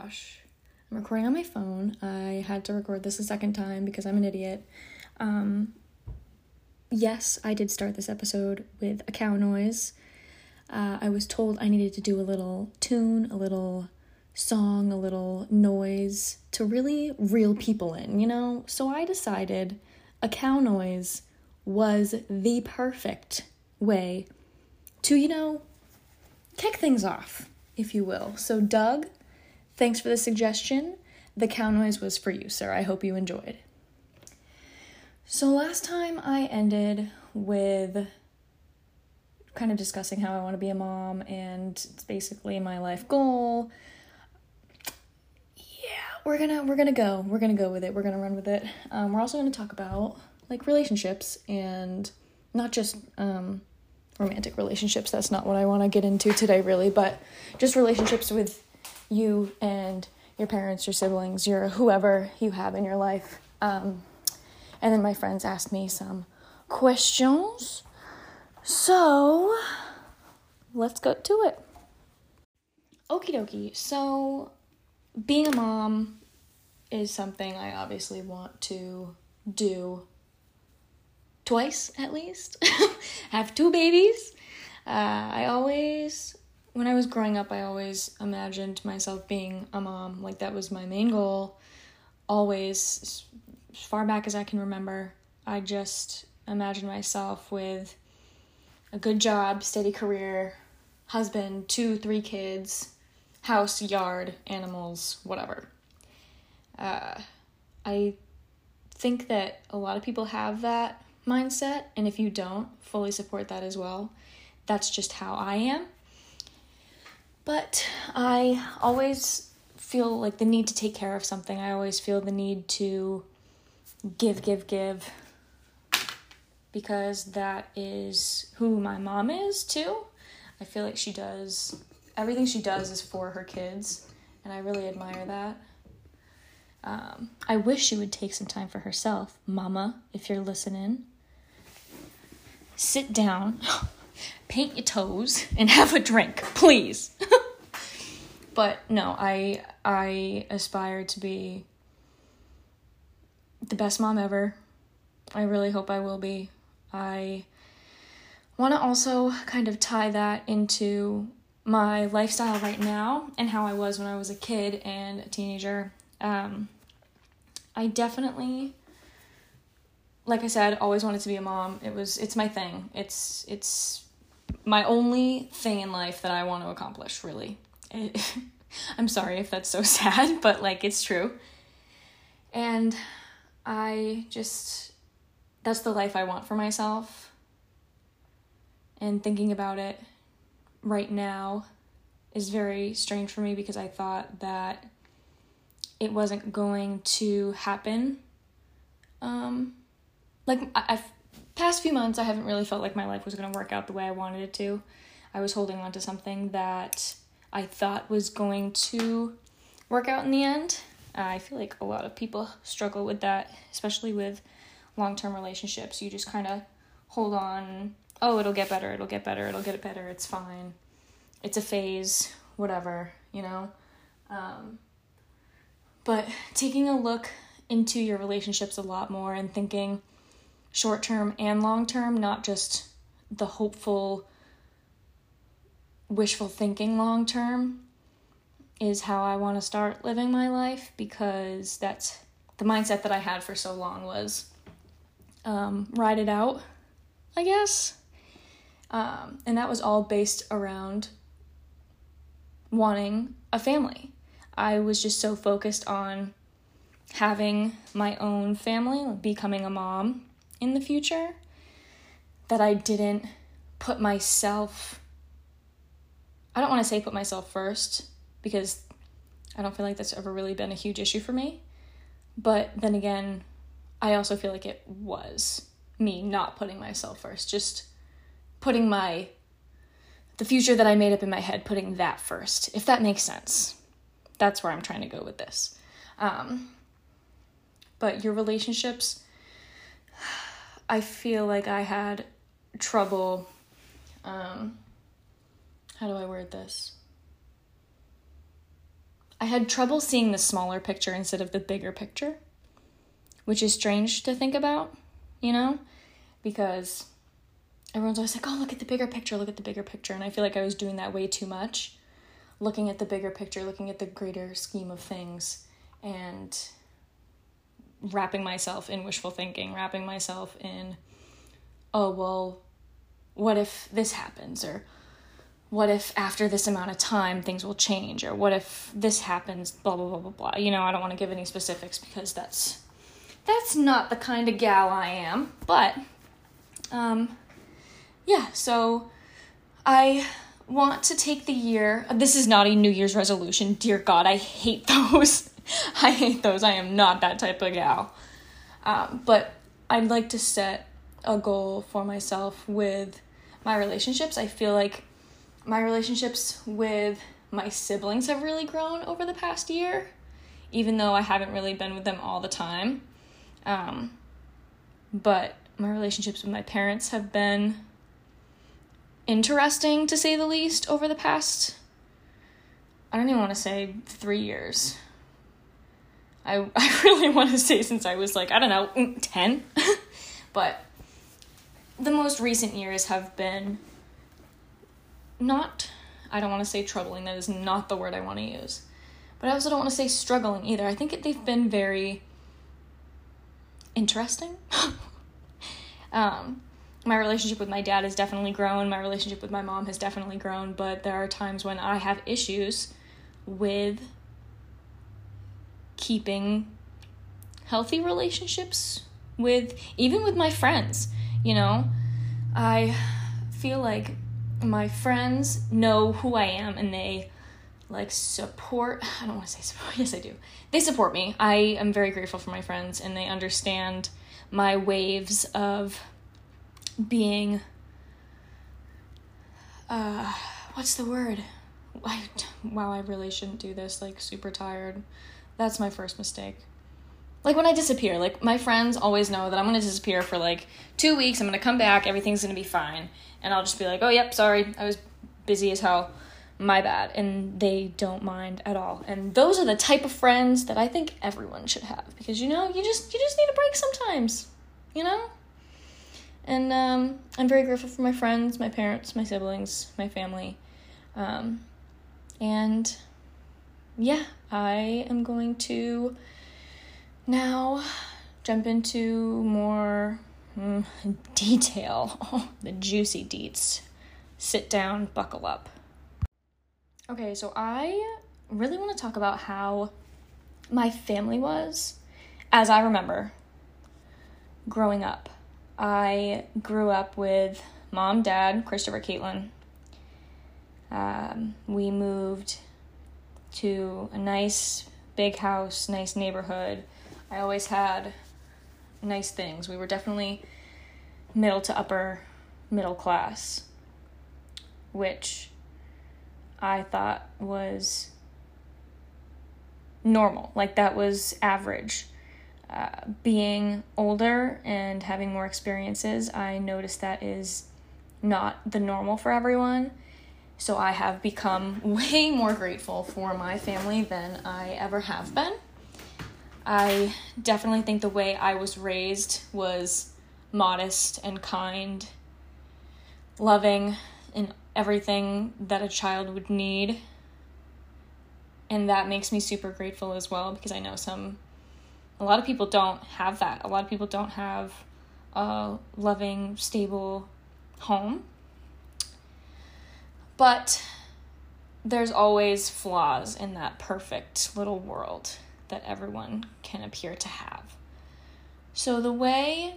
gosh. I'm recording on my phone. I had to record this a second time because I'm an idiot. Um, yes, I did start this episode with a cow noise. Uh, I was told I needed to do a little tune, a little song, a little noise to really reel people in, you know? So I decided a cow noise was the perfect way to, you know, kick things off, if you will. So, Doug, thanks for the suggestion. The cow noise was for you, sir. I hope you enjoyed. So, last time I ended with kind of discussing how I want to be a mom and it's basically my life goal. Yeah, we're gonna we're gonna go. We're gonna go with it. We're gonna run with it. Um, we're also gonna talk about like relationships and not just um, romantic relationships. That's not what I want to get into today, really, but just relationships with you and your parents, your siblings, your whoever you have in your life. Um, and then my friends asked me some questions. So let's go to it. Okie dokie. So being a mom is something I obviously want to do twice at least. Have two babies. Uh, I always, when I was growing up, I always imagined myself being a mom. Like that was my main goal. Always, as far back as I can remember, I just imagined myself with a good job, steady career, husband, two, three kids, house, yard, animals, whatever. Uh, I think that a lot of people have that mindset, and if you don't, fully support that as well. That's just how I am. But I always feel like the need to take care of something. I always feel the need to give, give, give. Because that is who my mom is too. I feel like she does everything she does is for her kids, and I really admire that. Um, I wish she would take some time for herself, Mama, if you're listening sit down, paint your toes, and have a drink, please. but no, I I aspire to be the best mom ever. I really hope I will be. I want to also kind of tie that into my lifestyle right now and how I was when I was a kid and a teenager. Um, I definitely like I said, always wanted to be a mom. It was it's my thing. It's it's my only thing in life that I want to accomplish, really. It, I'm sorry if that's so sad, but like it's true. And I just that's the life I want for myself. And thinking about it right now is very strange for me because I thought that it wasn't going to happen. Um like I, I've past few months I haven't really felt like my life was going to work out the way I wanted it to. I was holding on to something that I thought was going to work out in the end. I feel like a lot of people struggle with that, especially with long-term relationships. You just kind of hold on, oh, it'll get better, it'll get better, it'll get better, it's fine. It's a phase, whatever, you know. Um, but taking a look into your relationships a lot more and thinking short term and long term, not just the hopeful, wishful thinking long term, is how I want to start living my life because that's the mindset that I had for so long was um, ride it out, I guess. Um, and that was all based around wanting a family. I was just so focused on having my own family, becoming a mom, in the future that I didn't put myself I don't want to say put myself first because I don't feel like that's ever really been a huge issue for me. But then again, I also feel like it was me not putting myself first, just putting my the future that I made up in my head, putting that first, if that makes sense. That's where I'm trying to go with this. Um, but your relationships, I feel like I had trouble. Um, how do I word this? I had trouble seeing the smaller picture instead of the bigger picture, which is strange to think about, you know, because everyone's always like, oh, look at the bigger picture, look at the bigger picture. And I feel like I was doing that way too much, looking at the bigger picture, looking at the greater scheme of things, and wrapping myself in wishful thinking, wrapping myself in, oh, well, what if this happens? Or what if after this amount of time things will change? Or what if this happens blah blah blah blah blah. You know i don't want to give any specifics because that's that's not the kind of gal i am. But um yeah so i want to take the year this is not a new year's resolution. Dear god i hate those i hate those i am not that type of gal um, but i'd like to set a goal for myself with my relationships i feel like my relationships with my siblings have really grown over the past year, even though I haven't really been with them all the time. Um, but my relationships with my parents have been interesting to say the least over the past I don't even want to say 3 years. I I really want to say since I was like, I don't know, mm, 10. but the most recent years have been not, I don't want to say troubling, that is not the word I want to use. But I also don't want to say struggling either. I think they've been very interesting. um, my relationship with my dad has definitely grown. My relationship with my mom has definitely grown. But there are times when I have issues with keeping healthy relationships with even with my friends. You know, I feel like my friends know who I am and they like support I don't want to say support yes I do. They support me. I am very grateful for my friends and they understand my waves of being uh what's the word? I, wow, I really shouldn't do this like super tired. That's my first mistake. Like when I disappear, like my friends always know that I'm gonna disappear for like two weeks, I'm gonna come back, everything's gonna be fine and I'll just be like, "Oh, yep, sorry, I was busy as hell." My bad. And they don't mind at all. And those are the type of friends that I think everyone should have because you know, you just you just need a break sometimes. You know? And um, I'm very grateful for my friends, my parents, my siblings, my family. Um, and yeah, I am going to now jump into more Mm, detail. Oh, the juicy deets. Sit down, buckle up. Okay, so I really want to talk about how my family was as I remember growing up. I grew up with mom, dad, Christopher, Caitlin. Um, we moved to a nice big house, nice neighborhood. I always had nice things. We were definitely middle to upper middle class, which I thought was normal. Like that was average. Uh, being older and having more experiences, I noticed that is not the normal for everyone. So I have become way more grateful for my family than I ever have been. I definitely think the way I was raised was modest and kind, loving, and everything that a child would need. And that makes me super grateful as well because I know some, a lot of people don't have that. A lot of people don't have a loving, stable home. But there's always flaws in that perfect little world that everyone can appear to have. So, the way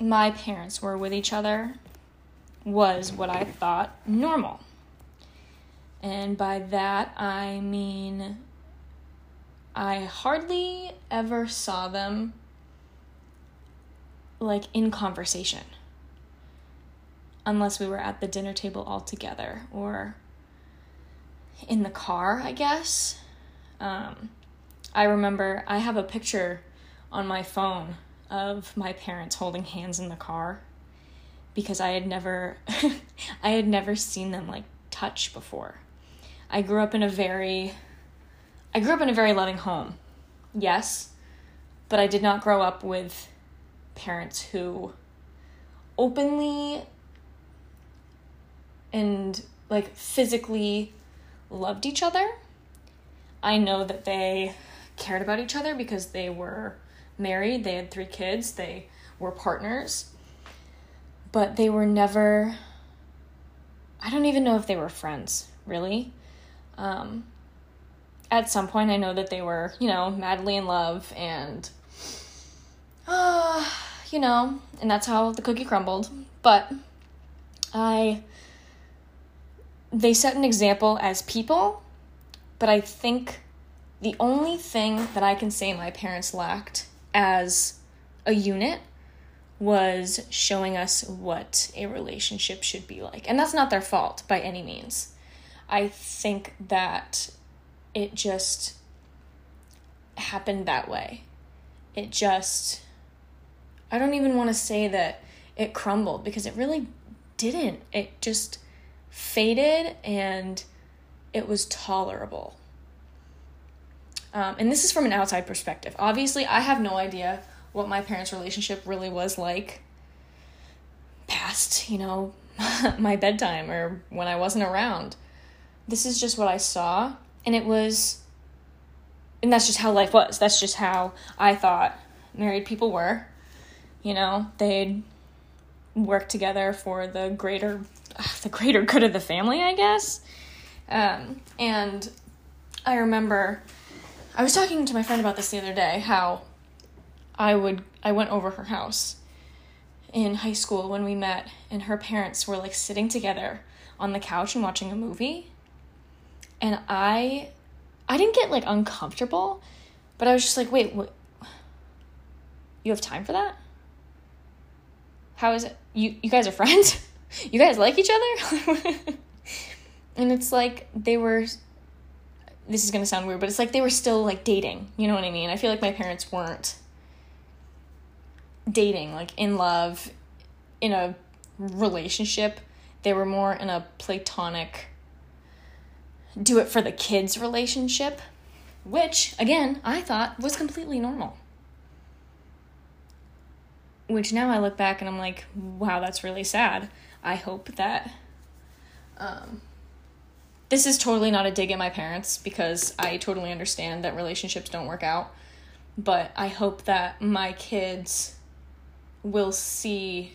my parents were with each other was what I thought normal. And by that, I mean I hardly ever saw them like in conversation unless we were at the dinner table all together or in the car, I guess. Um, I remember I have a picture on my phone of my parents holding hands in the car because I had never I had never seen them like touch before. I grew up in a very I grew up in a very loving home. Yes, but I did not grow up with parents who openly and like physically loved each other. I know that they cared about each other because they were married, they had three kids, they were partners, but they were never, I don't even know if they were friends, really. Um, at some point, I know that they were, you know, madly in love and, uh, you know, and that's how the cookie crumbled. But I, they set an example as people, but I think the only thing that I can say my parents lacked as a unit was showing us what a relationship should be like. And that's not their fault by any means. I think that it just happened that way. It just, I don't even want to say that it crumbled because it really didn't. It just faded and it was tolerable. Um, and this is from an outside perspective. Obviously, I have no idea what my parents' relationship really was like past, you know, my bedtime or when I wasn't around. This is just what I saw, and it was, and that's just how life was. That's just how I thought married people were. You know, they'd work together for the greater, the greater good of the family, I guess. Um, and I remember I was talking to my friend about this the other day how I would I went over her house in high school when we met and her parents were like sitting together on the couch and watching a movie. And I I didn't get like uncomfortable but I was just like wait what you have time for that? How is it? You you guys are friends you guys like each other and it's like they were this is going to sound weird, but it's like they were still like dating. You know what I mean? I feel like my parents weren't dating, like in love, in a relationship. They were more in a platonic, do it for the kids relationship, which, again, I thought was completely normal. Which now I look back and I'm like, wow, that's really sad. I hope that um, this is totally not a dig at my parents because I totally understand that relationships don't work out. But I hope that my kids will see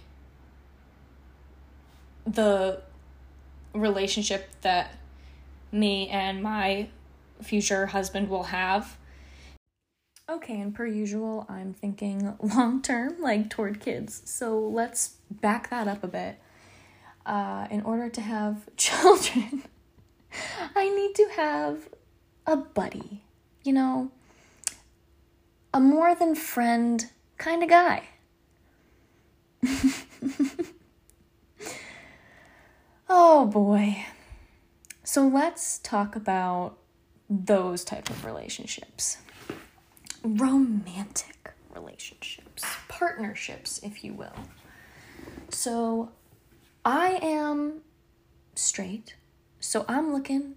the relationship that me and my future husband will have. Okay, and per usual, I'm thinking long term, like toward kids. So let's back that up a bit. Uh, in order to have children, I need to have a buddy, you know, a more than friend kind of guy. oh boy. So let's talk about those type of relationships. Romantic relationships, partnerships, if you will. So I am straight. So I'm looking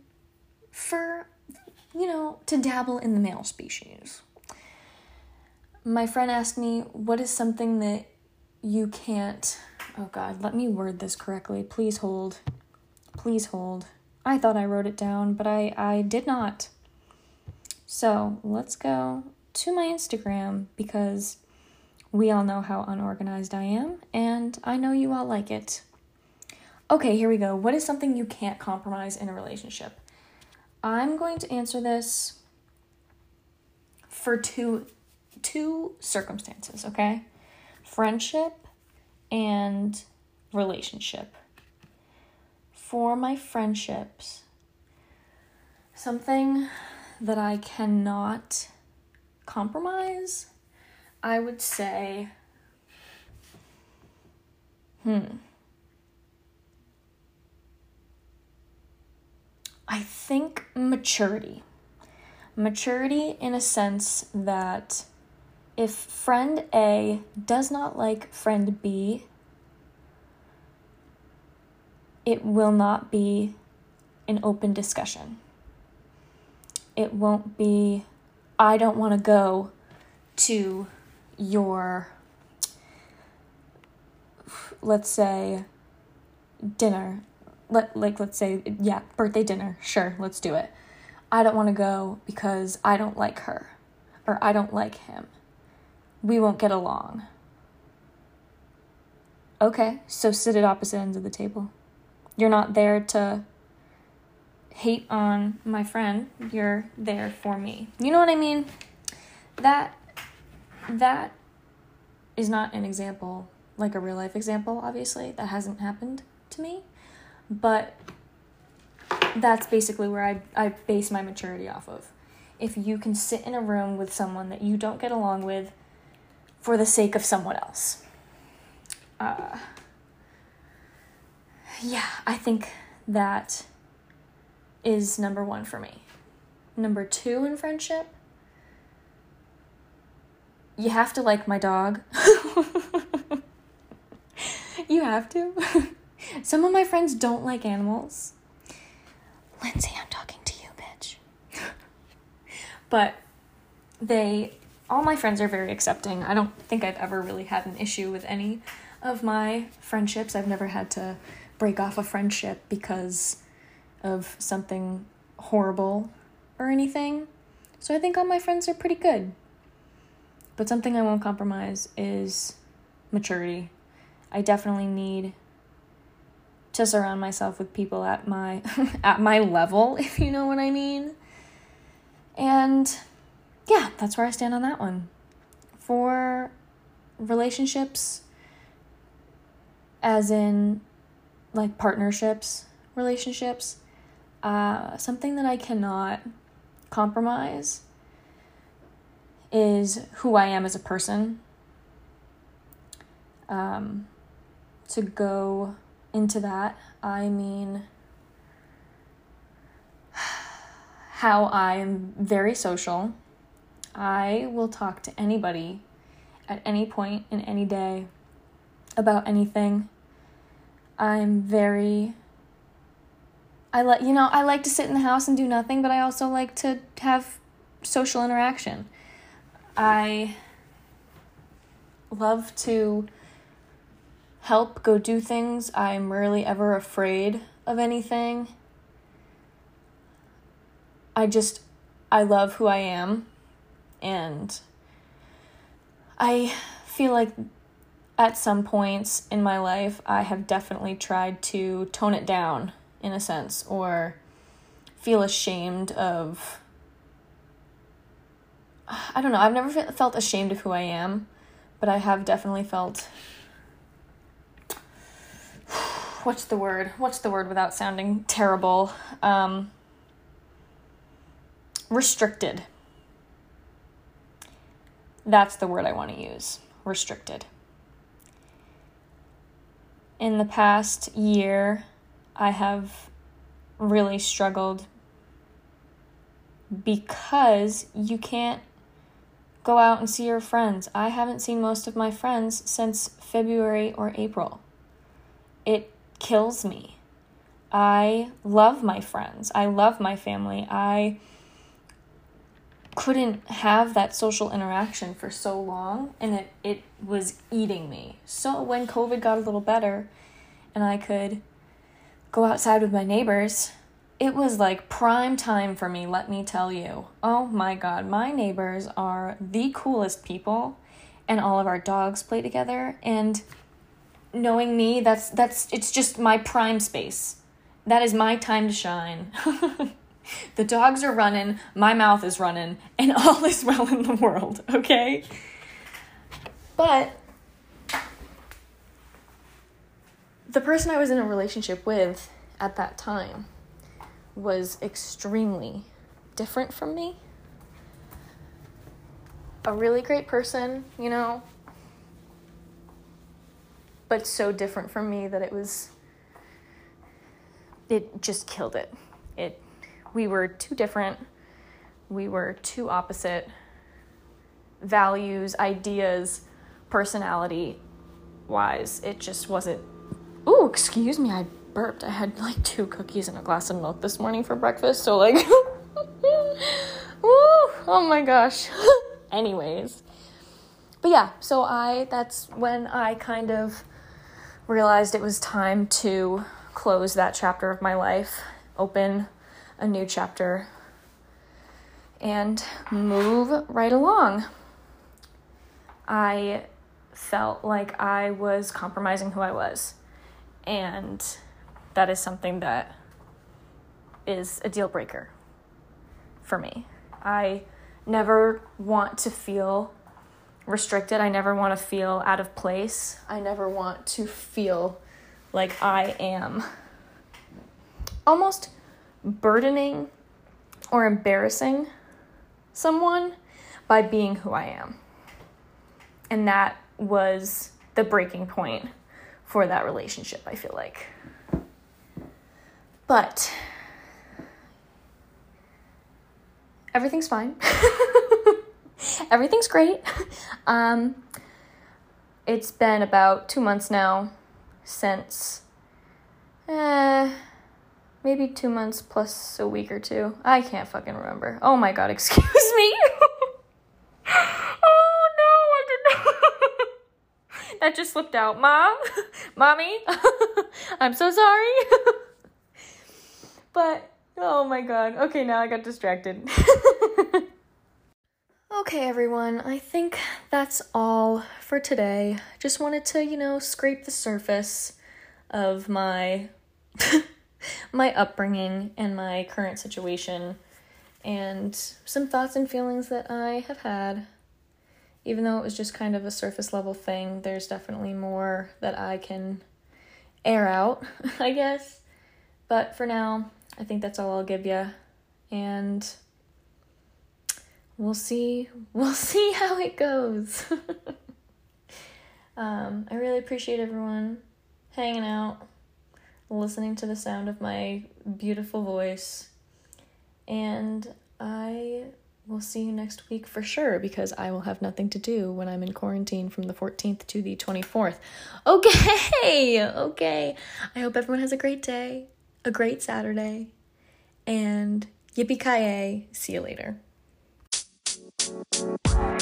for, you know, to dabble in the male species. My friend asked me, What is something that you can't. Oh God, let me word this correctly. Please hold. Please hold. I thought I wrote it down, but I, I did not. So let's go to my Instagram because we all know how unorganized I am, and I know you all like it. Okay, here we go. What is something you can't compromise in a relationship? I'm going to answer this for two two circumstances, okay? Friendship and relationship. For my friendships, something that I cannot compromise, I would say hmm I think maturity. Maturity in a sense that if friend A does not like friend B, it will not be an open discussion. it won't be, I don't want to go to your, let's say, dinner. Let, like, let's say, yeah, birthday dinner. Sure, let's do it. I don't want to go because I don't like her or I don't like him. We won't get along. Okay, so sit at opposite ends of the table. You're not there to hate on my friend. You're there for me. You know what I mean? That that is not an example like a real life example, obviously. That hasn't happened to me. But that's basically where I, I base my maturity off of. If you can sit in a room with someone that you don't get along with for the sake of someone else. Uh, yeah, I think that is number one for me. Number two in friendship, you have to like my dog. you have to. Some of my friends don't like animals. Lindsay, I'm talking to you, bitch. but they, all my friends are very accepting. I don't think I've ever really had an issue with any of my friendships. I've never had to break off a friendship because of something horrible or anything. So I think all my friends are pretty good. But something I won't compromise is maturity. I definitely need to surround myself with people at my at my level, if you know what I mean. And yeah, that's where I stand on that one. For relationships as in like partnerships, relationships, uh, something that I cannot compromise is who I am as a person. Um, to go into that, I mean how I'm very social. I will talk to anybody at any point in any day about anything. I'm very I like you know, I like to sit in the house and do nothing, but I also like to have social interaction. I love to help go do things. I'm rarely ever afraid of anything. I just I love who I am and I feel like at some points in my life I have definitely tried to tone it down in a sense or feel ashamed of I don't know. I've never felt ashamed of who I am, but I have definitely felt what's the word? What's the word without sounding terrible? Um, restricted. That's the word I want to use. Restricted. In the past year, I have really struggled because you can't go out and see your friends. I haven't seen most of my friends since February or April. It kills me. I love my friends. I love my family. I couldn't have that social interaction for so long and it, it was eating me. So when COVID got a little better and I could go outside with my neighbors. It was like prime time for me, let me tell you. Oh my god, my neighbors are the coolest people and all of our dogs play together and knowing me, that's that's it's just my prime space. That is my time to shine. the dogs are running, my mouth is running, and all is well in the world, okay? But the person I was in a relationship with at that time was extremely different from me. A really great person, you know, but so different from me that it was it just killed it. It we were too different. We were too opposite values, ideas, personality wise. It just wasn't Ooh, excuse me, I burped. I had like two cookies and a glass of milk this morning for breakfast, so like Woo! Oh my gosh. Anyways. But yeah, so I that's when I kind of realized it was time to close that chapter of my life, open a new chapter and move right along. I felt like I was compromising who I was. And that is something that is a deal breaker for me. I never want to feel restricted. I never want to feel out of place. I never want to feel like I am almost burdening or embarrassing someone by being who I am. And that was the breaking point for that relationship, I feel like. But everything's fine. everything's great. Um, it's been about two months now since, eh, maybe two months plus a week or two. I can't fucking remember. Oh my god, excuse me. oh no, I did not. that just slipped out. Mom, mommy, I'm so sorry. but oh my god. Okay, now I got distracted. Okay, everyone, I think that's all for today. Just wanted to, you know, scrape the surface of my my upbringing and my current situation and some thoughts and feelings that I have had. Even though it was just kind of a surface level thing, there's definitely more that I can air out, I guess. But for now, I think that's all I'll give you. And we'll see we'll see how it goes. um, I really appreciate everyone hanging out listening to the sound of my beautiful voice. And I will see you next week for sure because I will have nothing to do when I'm in quarantine from the 14th to the 24th. Okay, okay. I hope everyone has a great day, a great Saturday, and yippee ki See you later. Thank you.